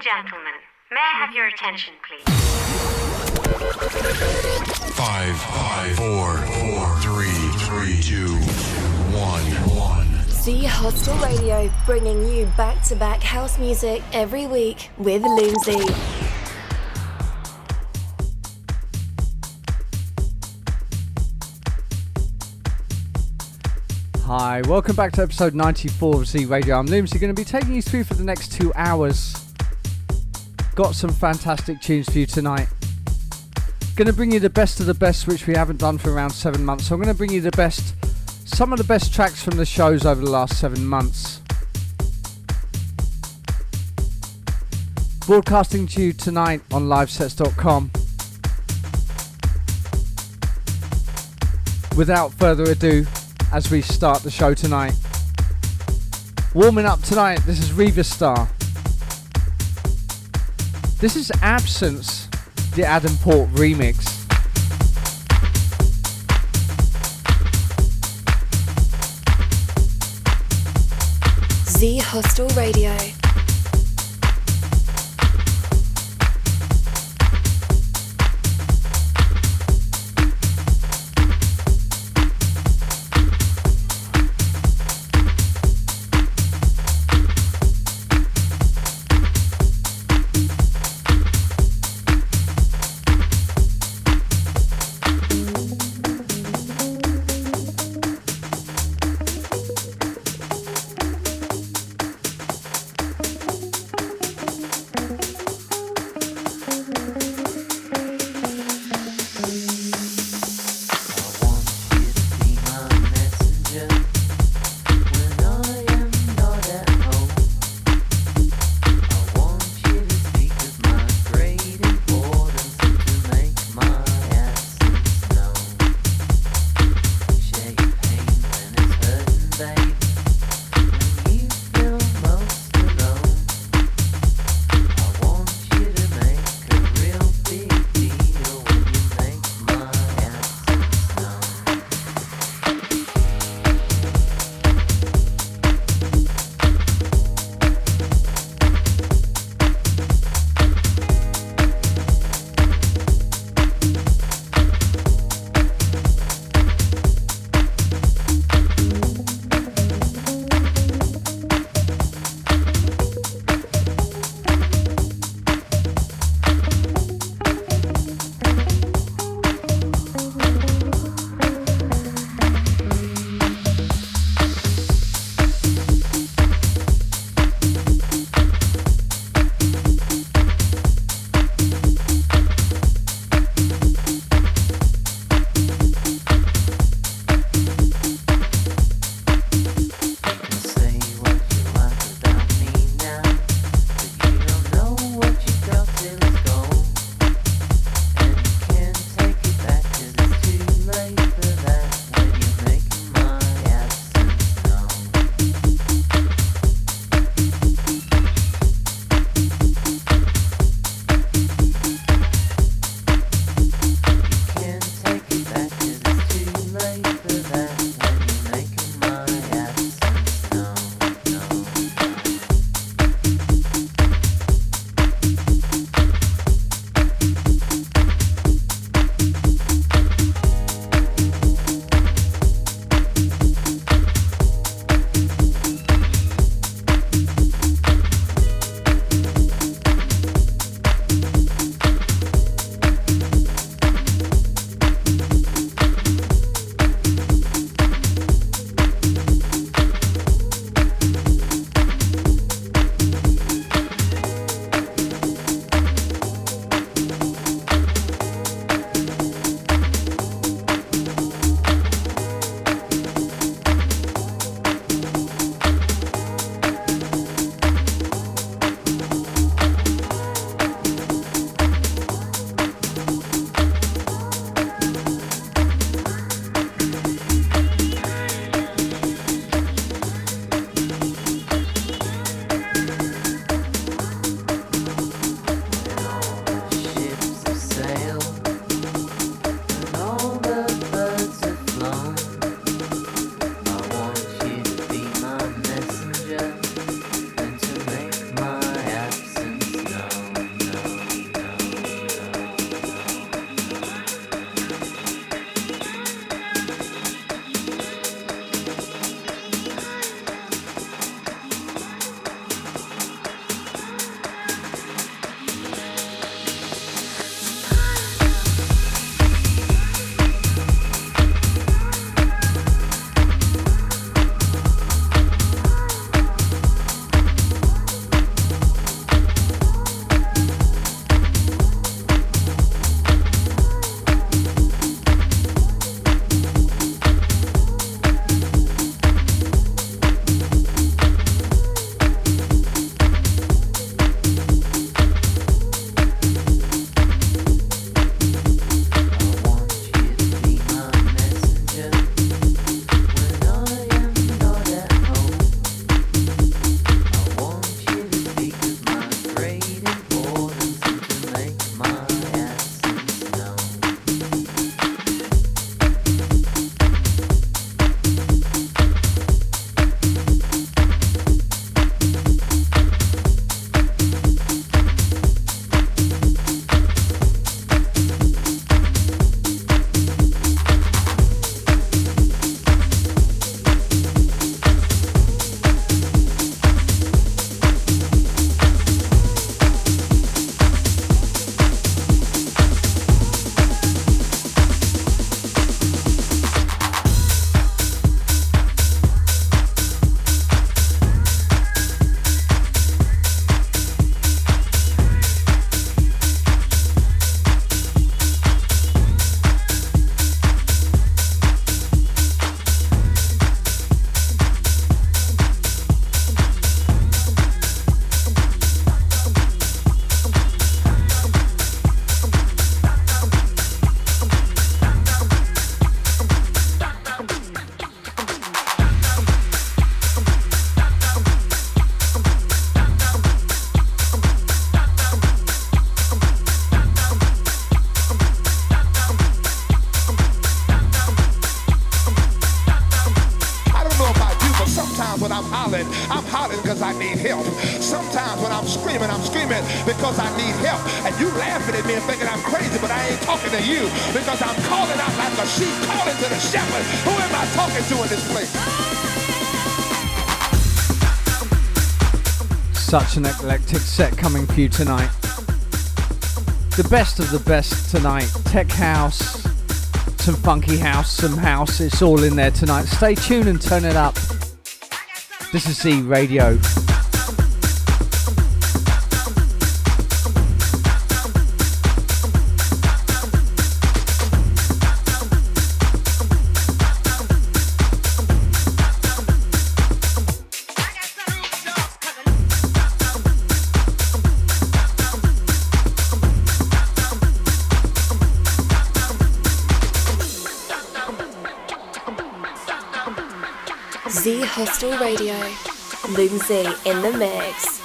and gentlemen, may I have your attention, please? Five, five, four, four, three, three, two, one, one. Z Hostel Radio, bringing you back to back house music every week with Loomsy. Hi, welcome back to episode 94 of Z Radio. I'm Loomsy, going to be taking you through for the next two hours. Got some fantastic tunes for you tonight. To bring you the best of the best, which we haven't done for around seven months. So I'm to bring you the best, some of the best tracks from the shows over the last seven months. Broadcasting to you tonight on livesets.com. Without further ado, as we start the show tonight. Warming up tonight, this is Riva Starr. This is Absence, the Adam Port remix. Z Hostel Radio. Screaming, I'm screaming because I need help. And you laughing at me and thinking I'm crazy, but I ain't talking to you because I'm calling out like a sheep calling to the shepherd. Who am I talking to in this place? Such an eclectic set coming for you tonight. The best of the best tonight. Tech house, some funky house, some house. It's all in there tonight. Stay tuned and turn it up. This is Z Radio. In the mix.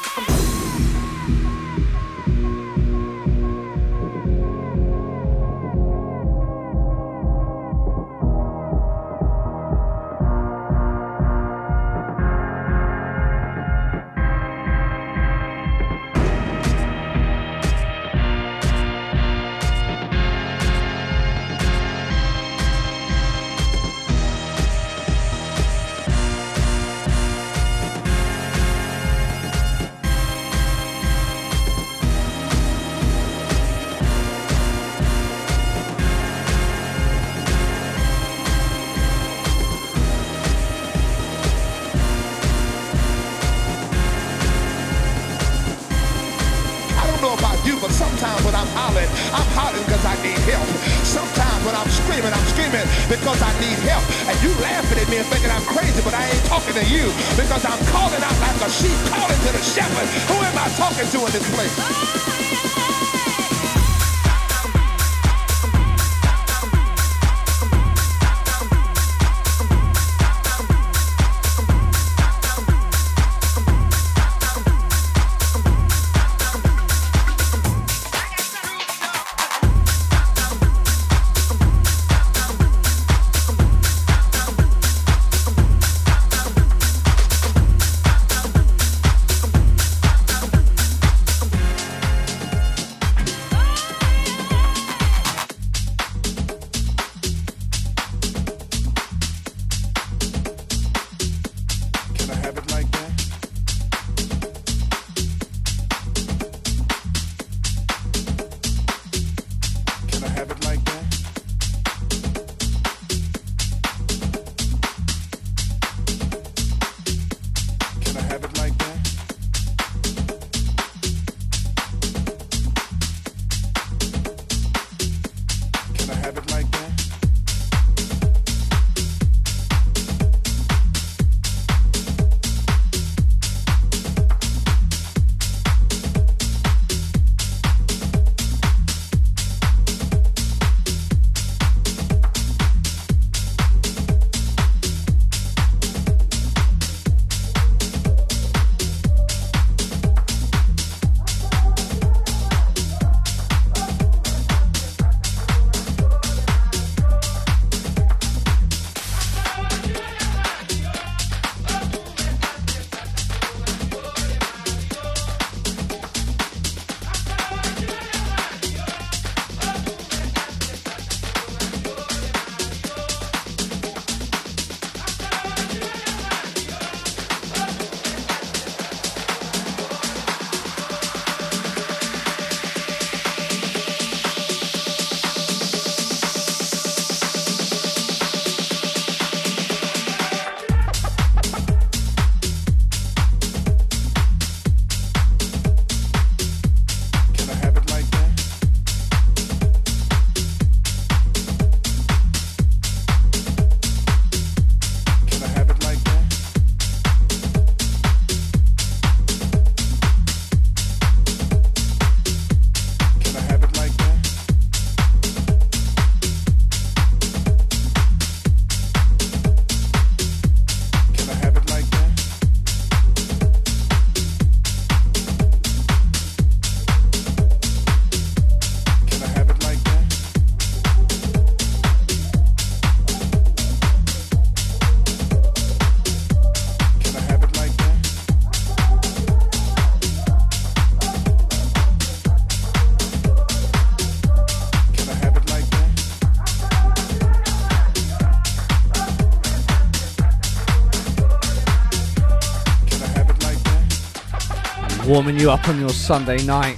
Warming you up on your Sunday night.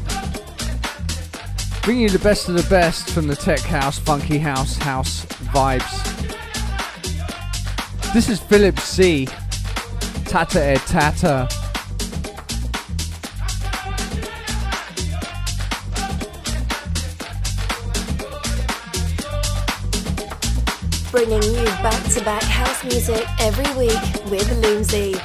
Bringing you the best of the best from the tech house, funky house, house vibes. This is Philip C. Tata Ed Tata. Bringing you back to back house music every week with Loomsy.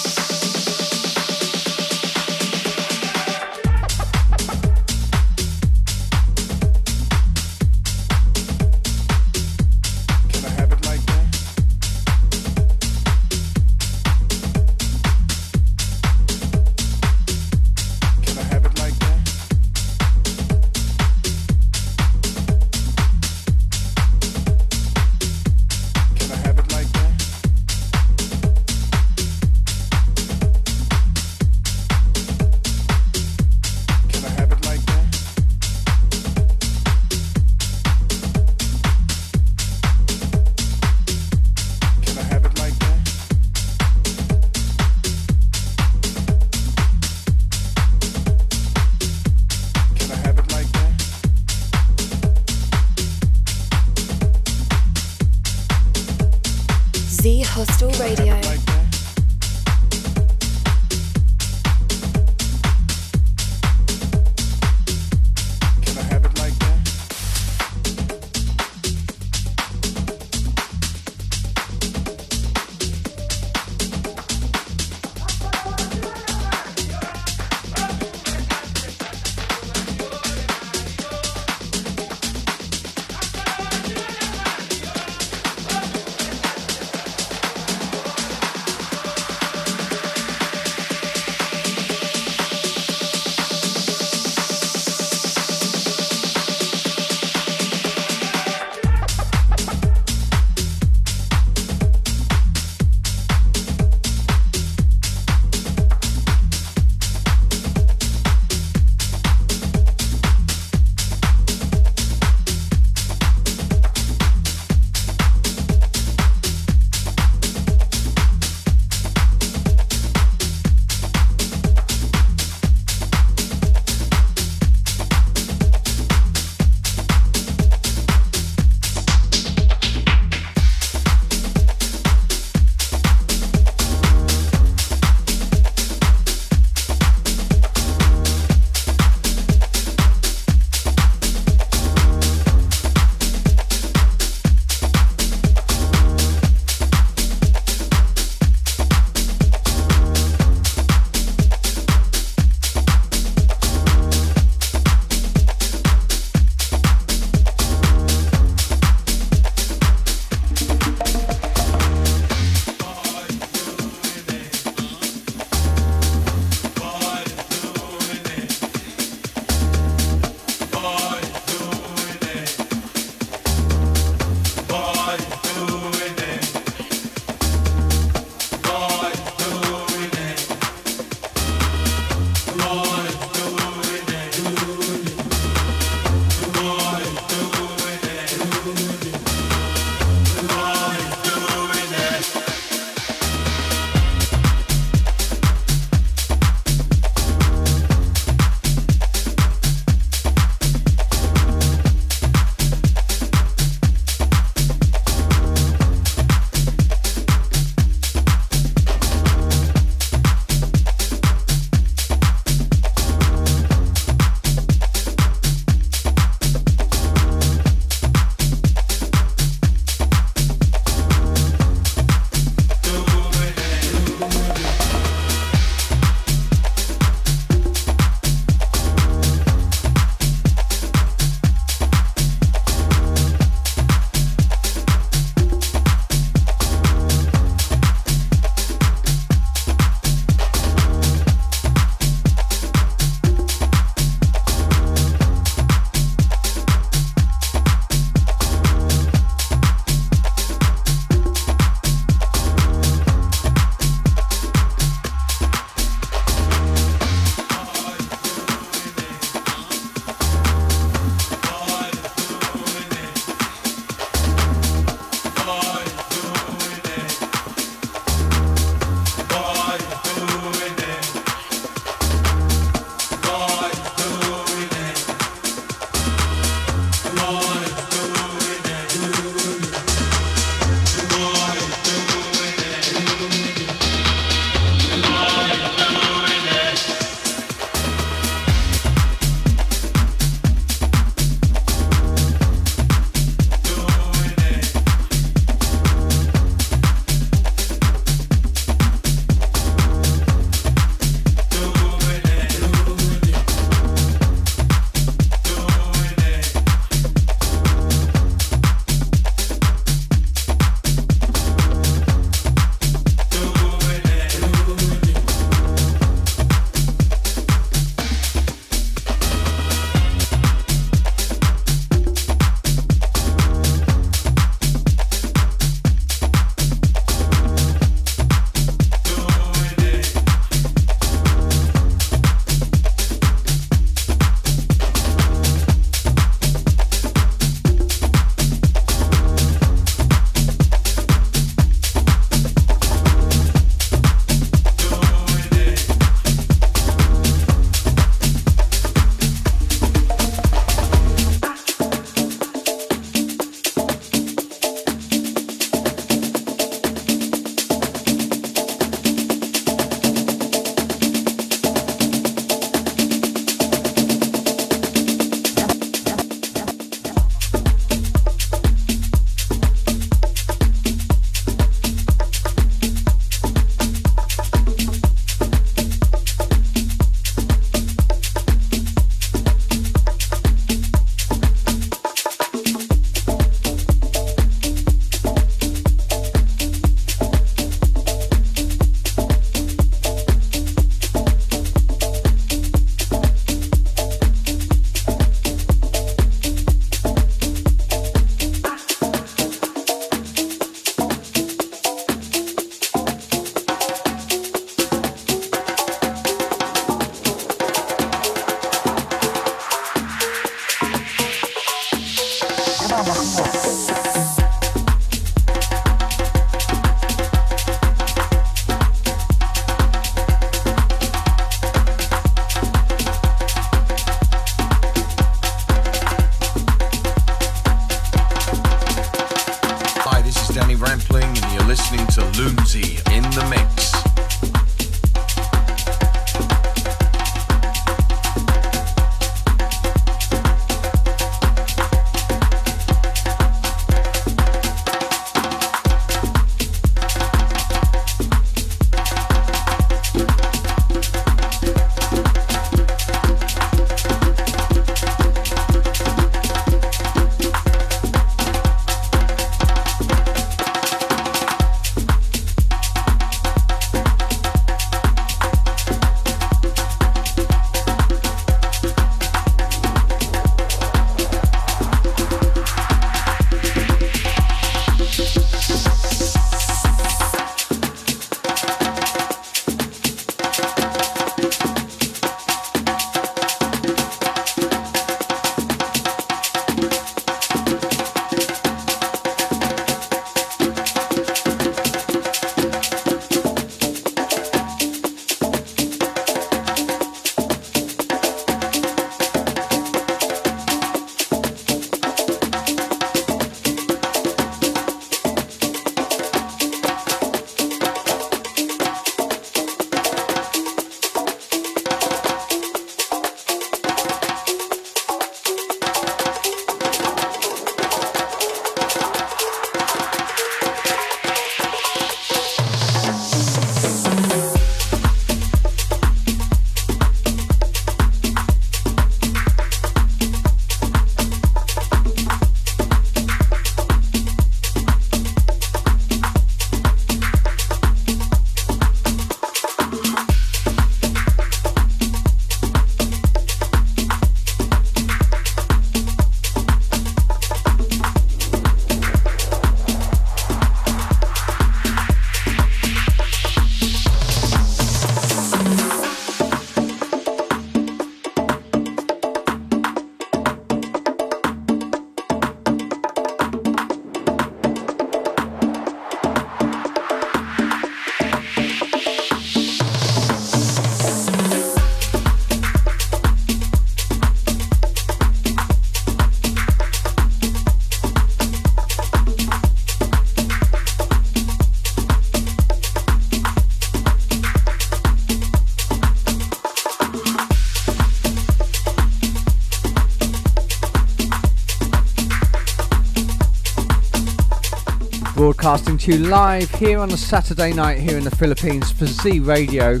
Broadcasting to you live here on a Saturday night here in the Philippines for Z Radio.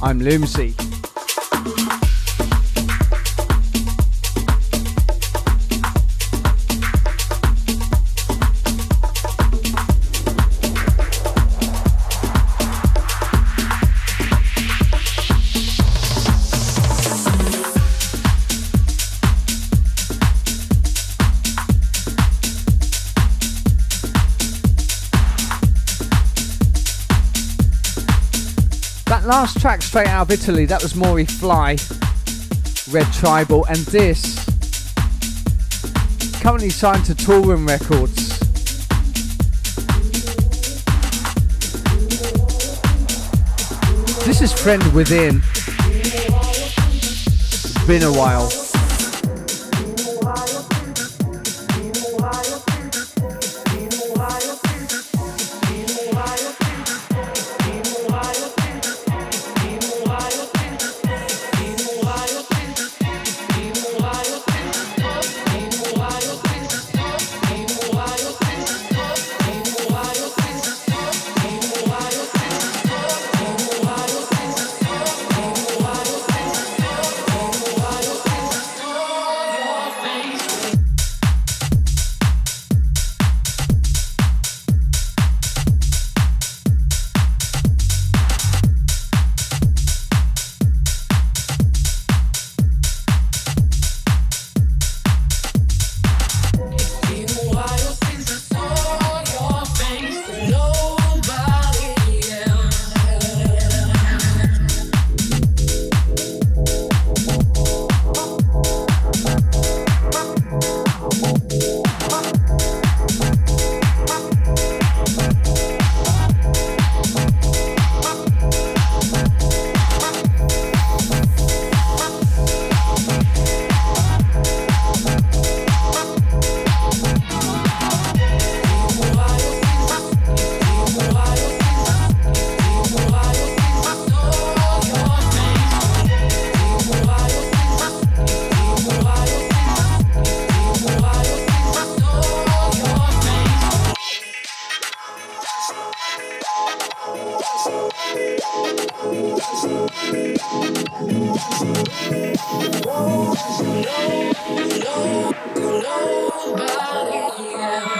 I'm Loomsy. Straight out of Italy, that was Maury Fly, Red Tribal, and this, currently signed to Toolroom Records. This is Friend Within. It's been a while. Nobody else.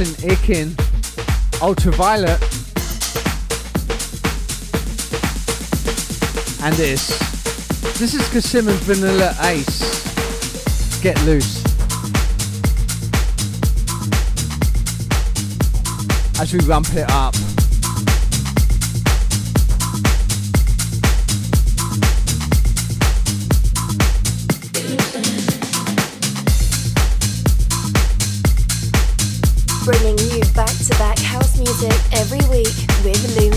Martin Ikin, Ultraviolet, and this. This is Kasim Vanilla Ace. Get loose. As we ramp it up. Every week with Loomsy.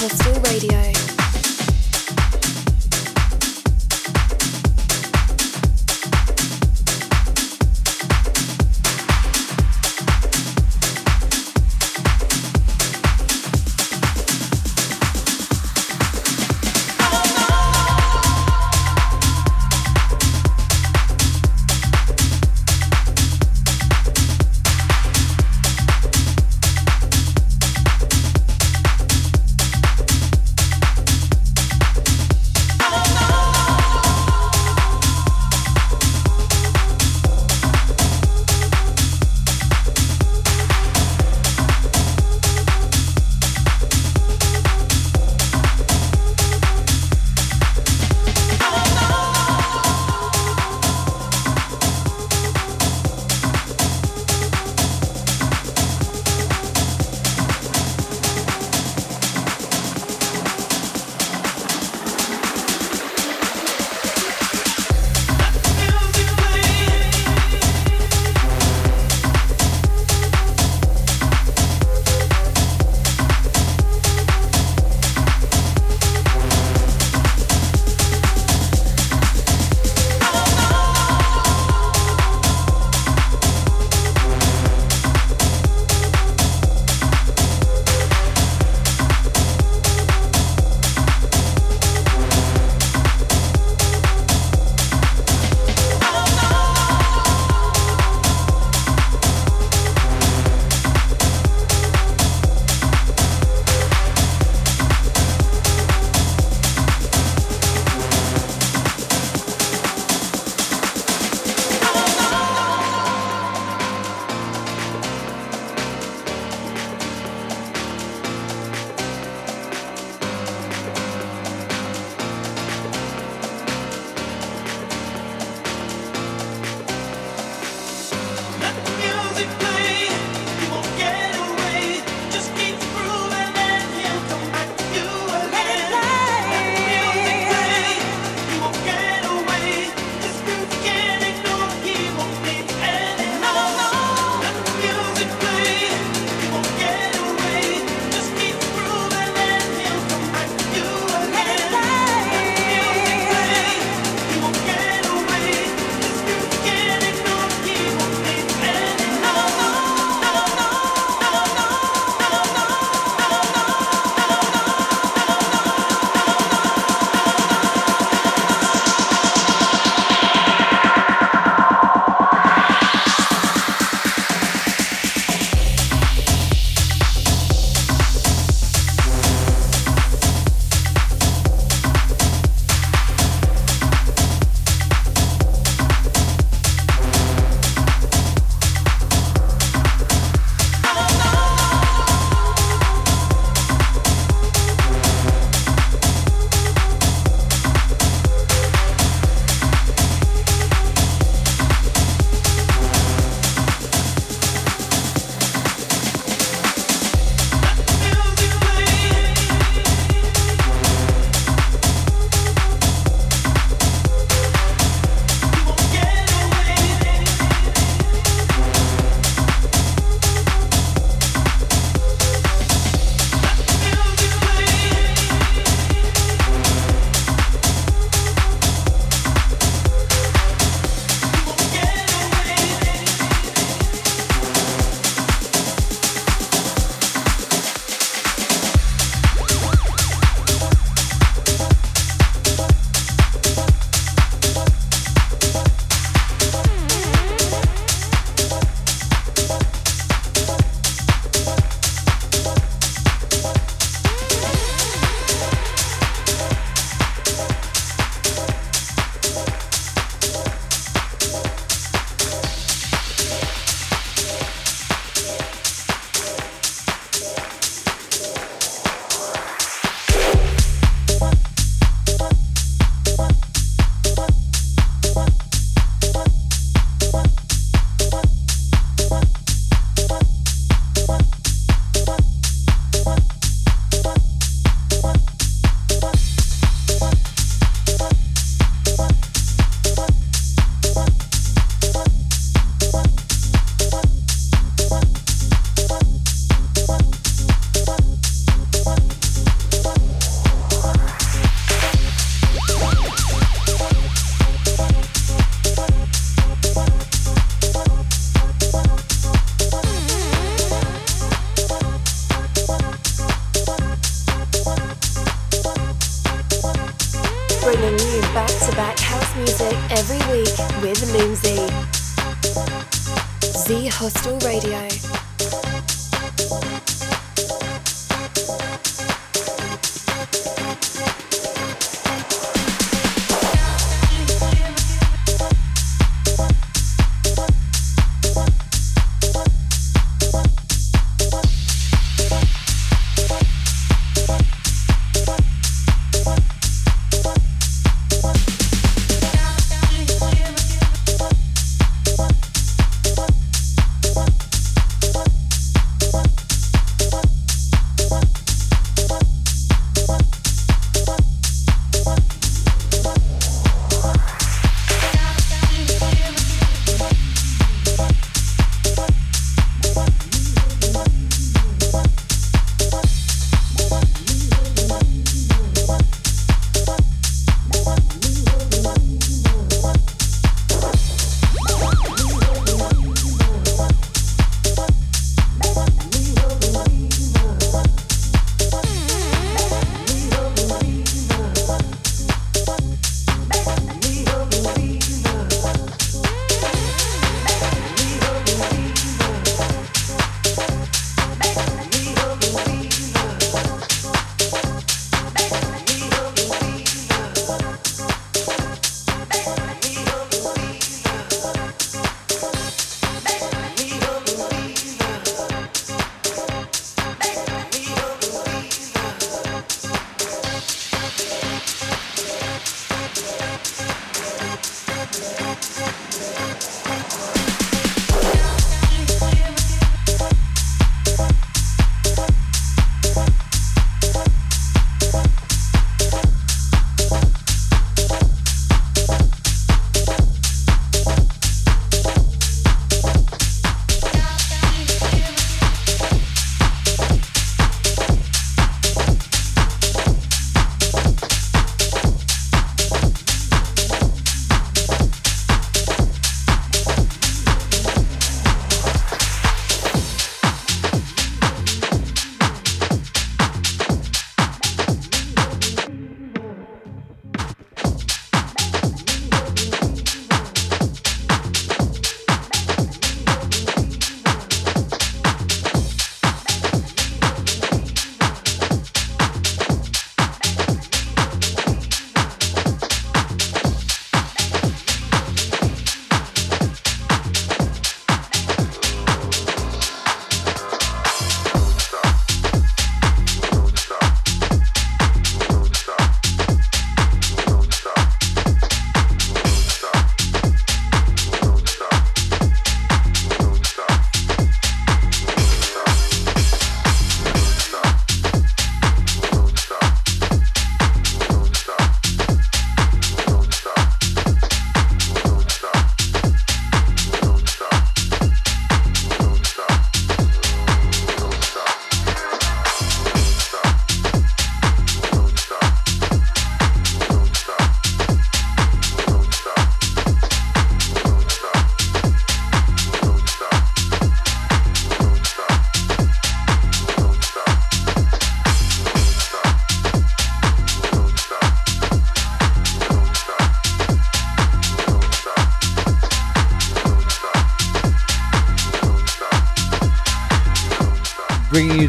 Crystal Radio.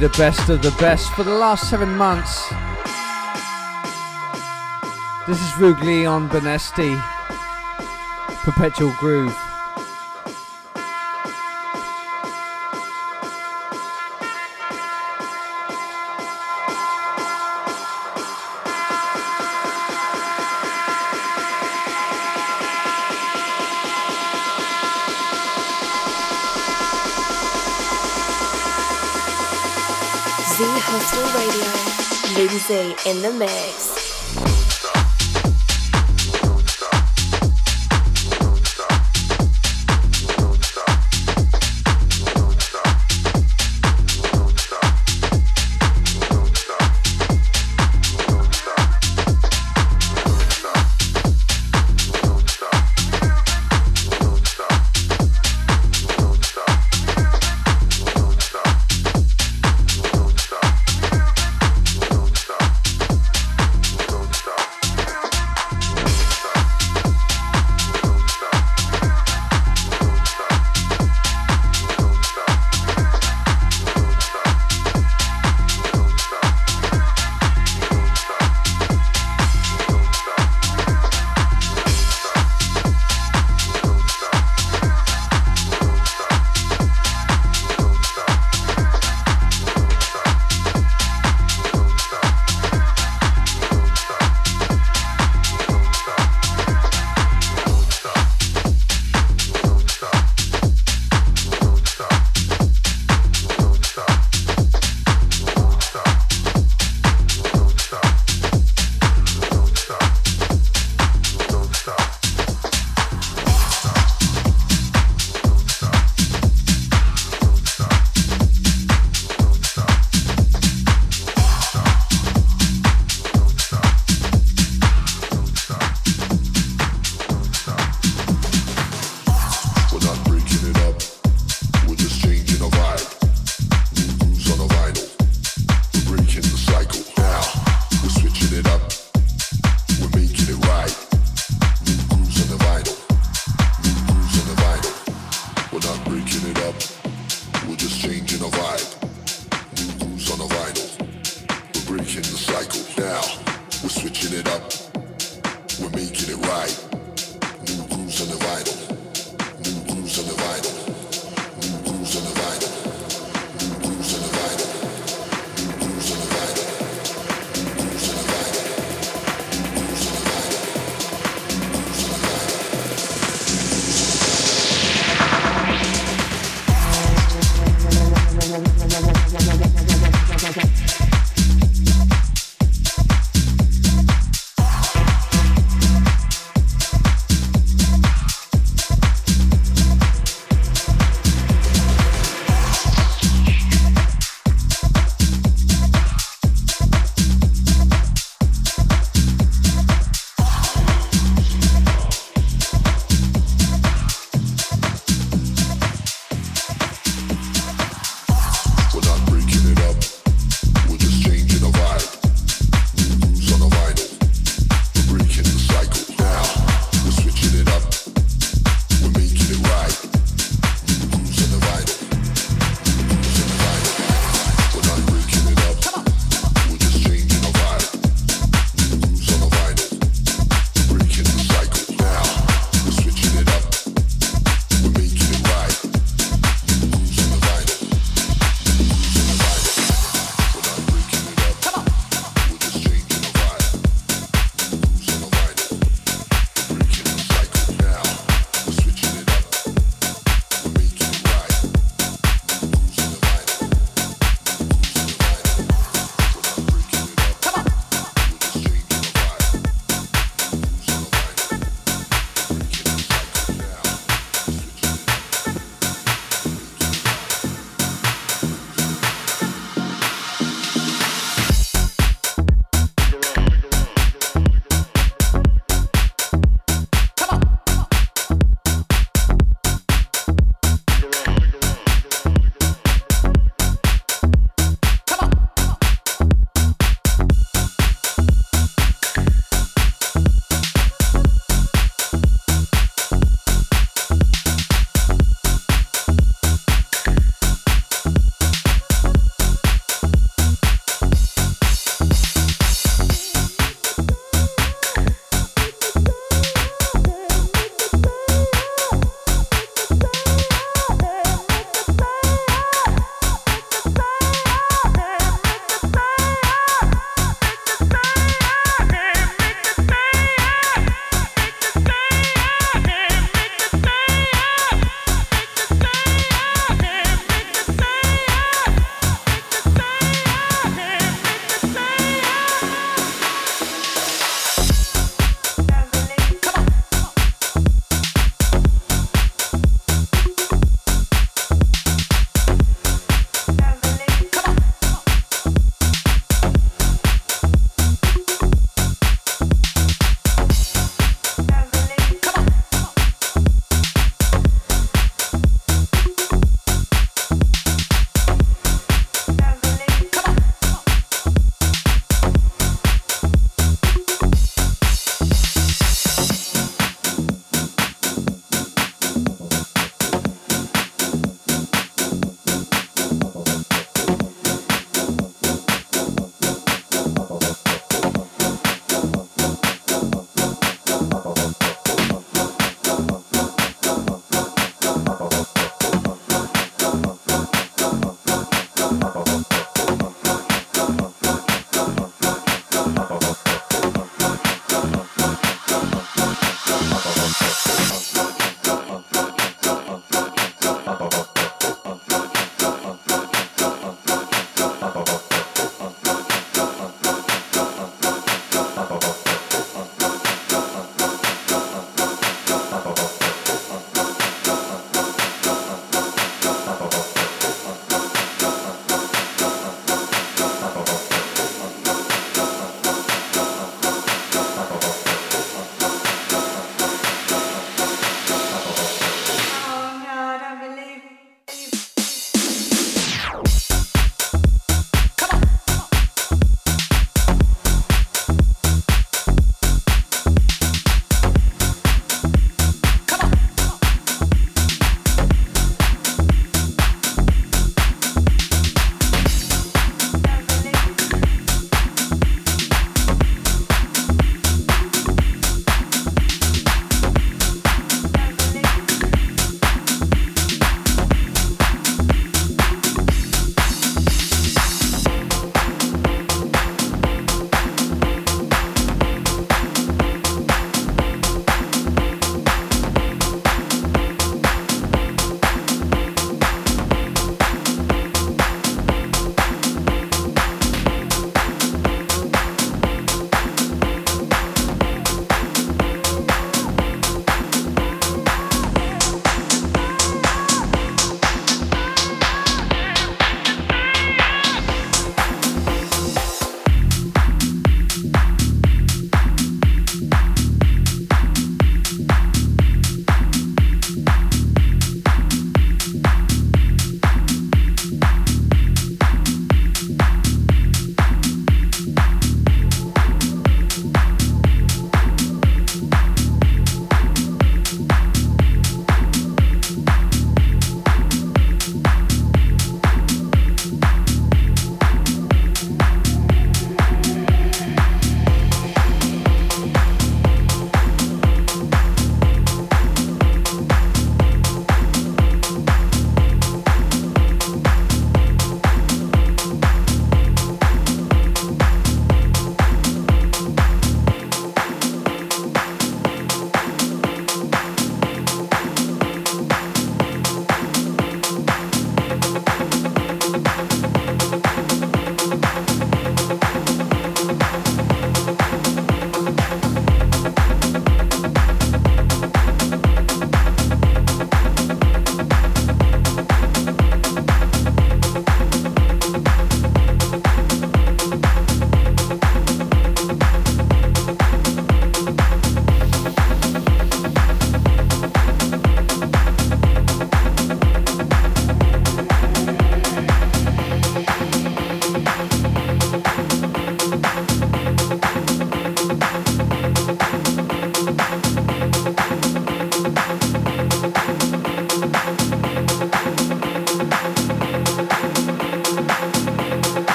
The best of the best for the last seven months. This is Rugli on Benesti, Perpetual Groove. In the mix.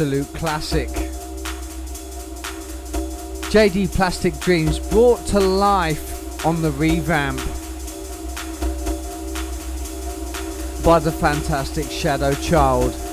Absolute classic. Jaydee Plastic Dreams brought to life on the revamp by the fantastic Shadow Child.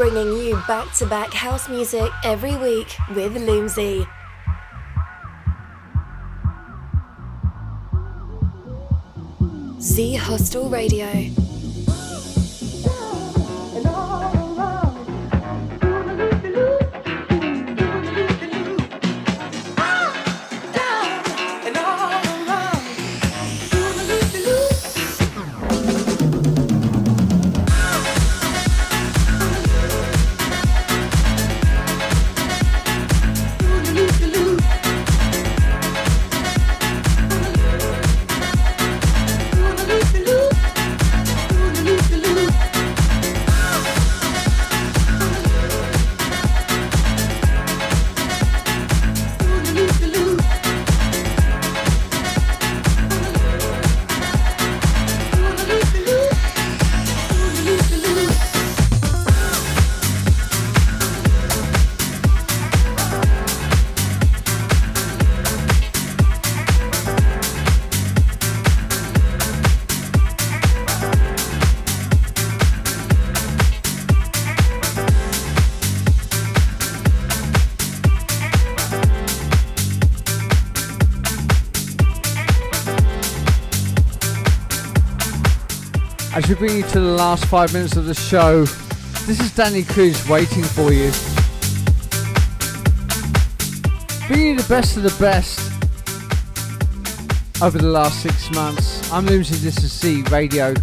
Bringing you back to back house music every week with Loomsy. Z Hostel Radio. We bring you to the last five minutes of the show, this is Danny Cruz waiting for you. Bringing you the best of the best over the last six months. I'm Loomsy, this is Z Radio.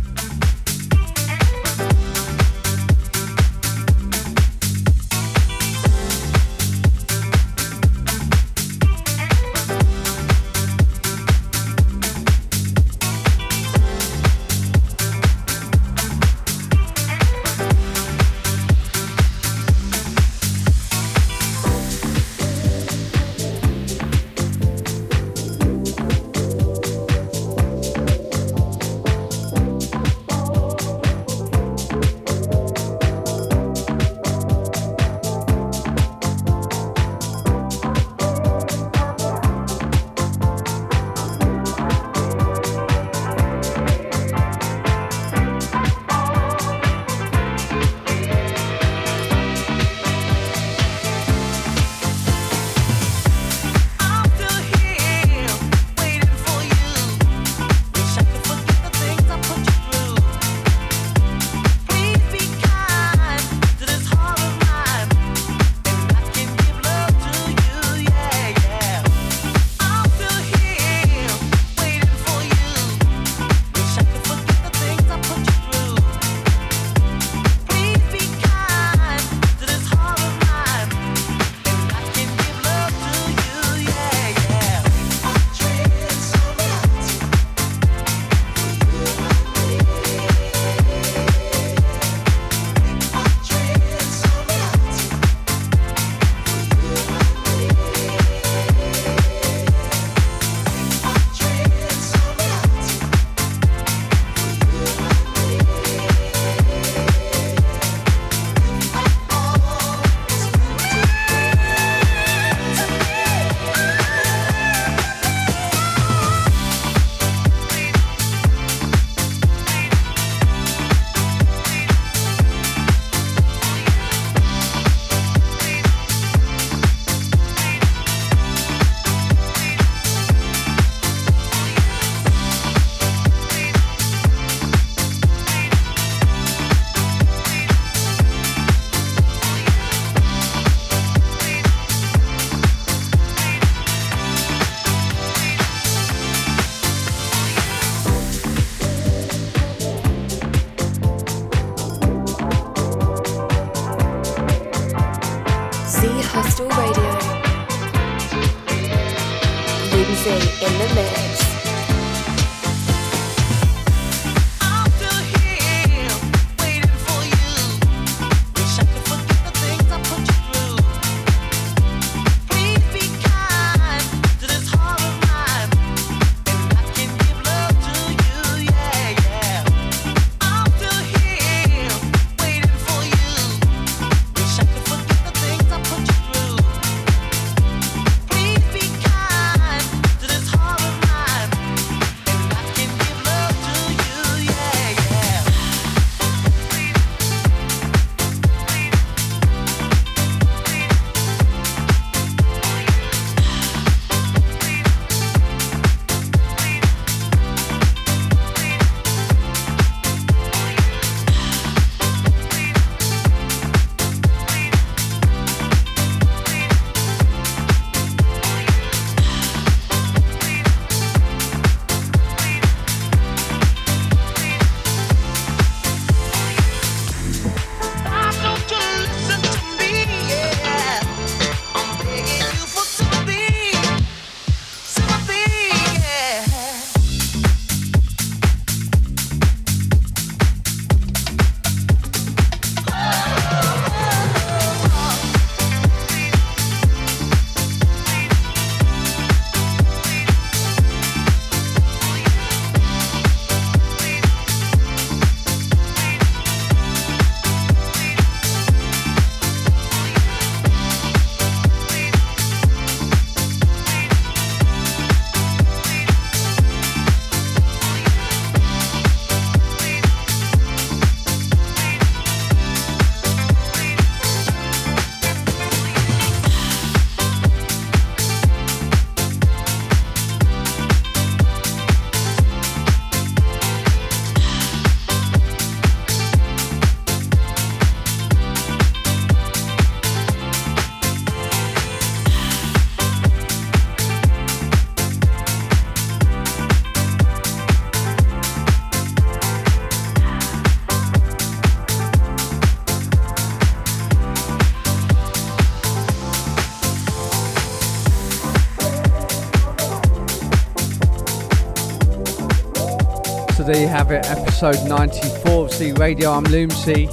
Have it, episode 94 of Z Radio. I'm Loomsy.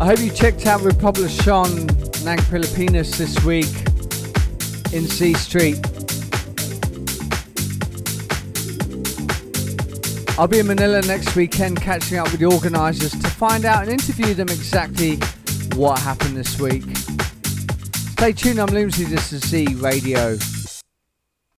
I hope you checked out Republic Sean Nang Philippinas this week in C Street. I'll be in Manila next weekend catching up with the organisers to find out and interview them exactly what happened this week. Stay tuned, I'm Loomsy, this is Z Radio.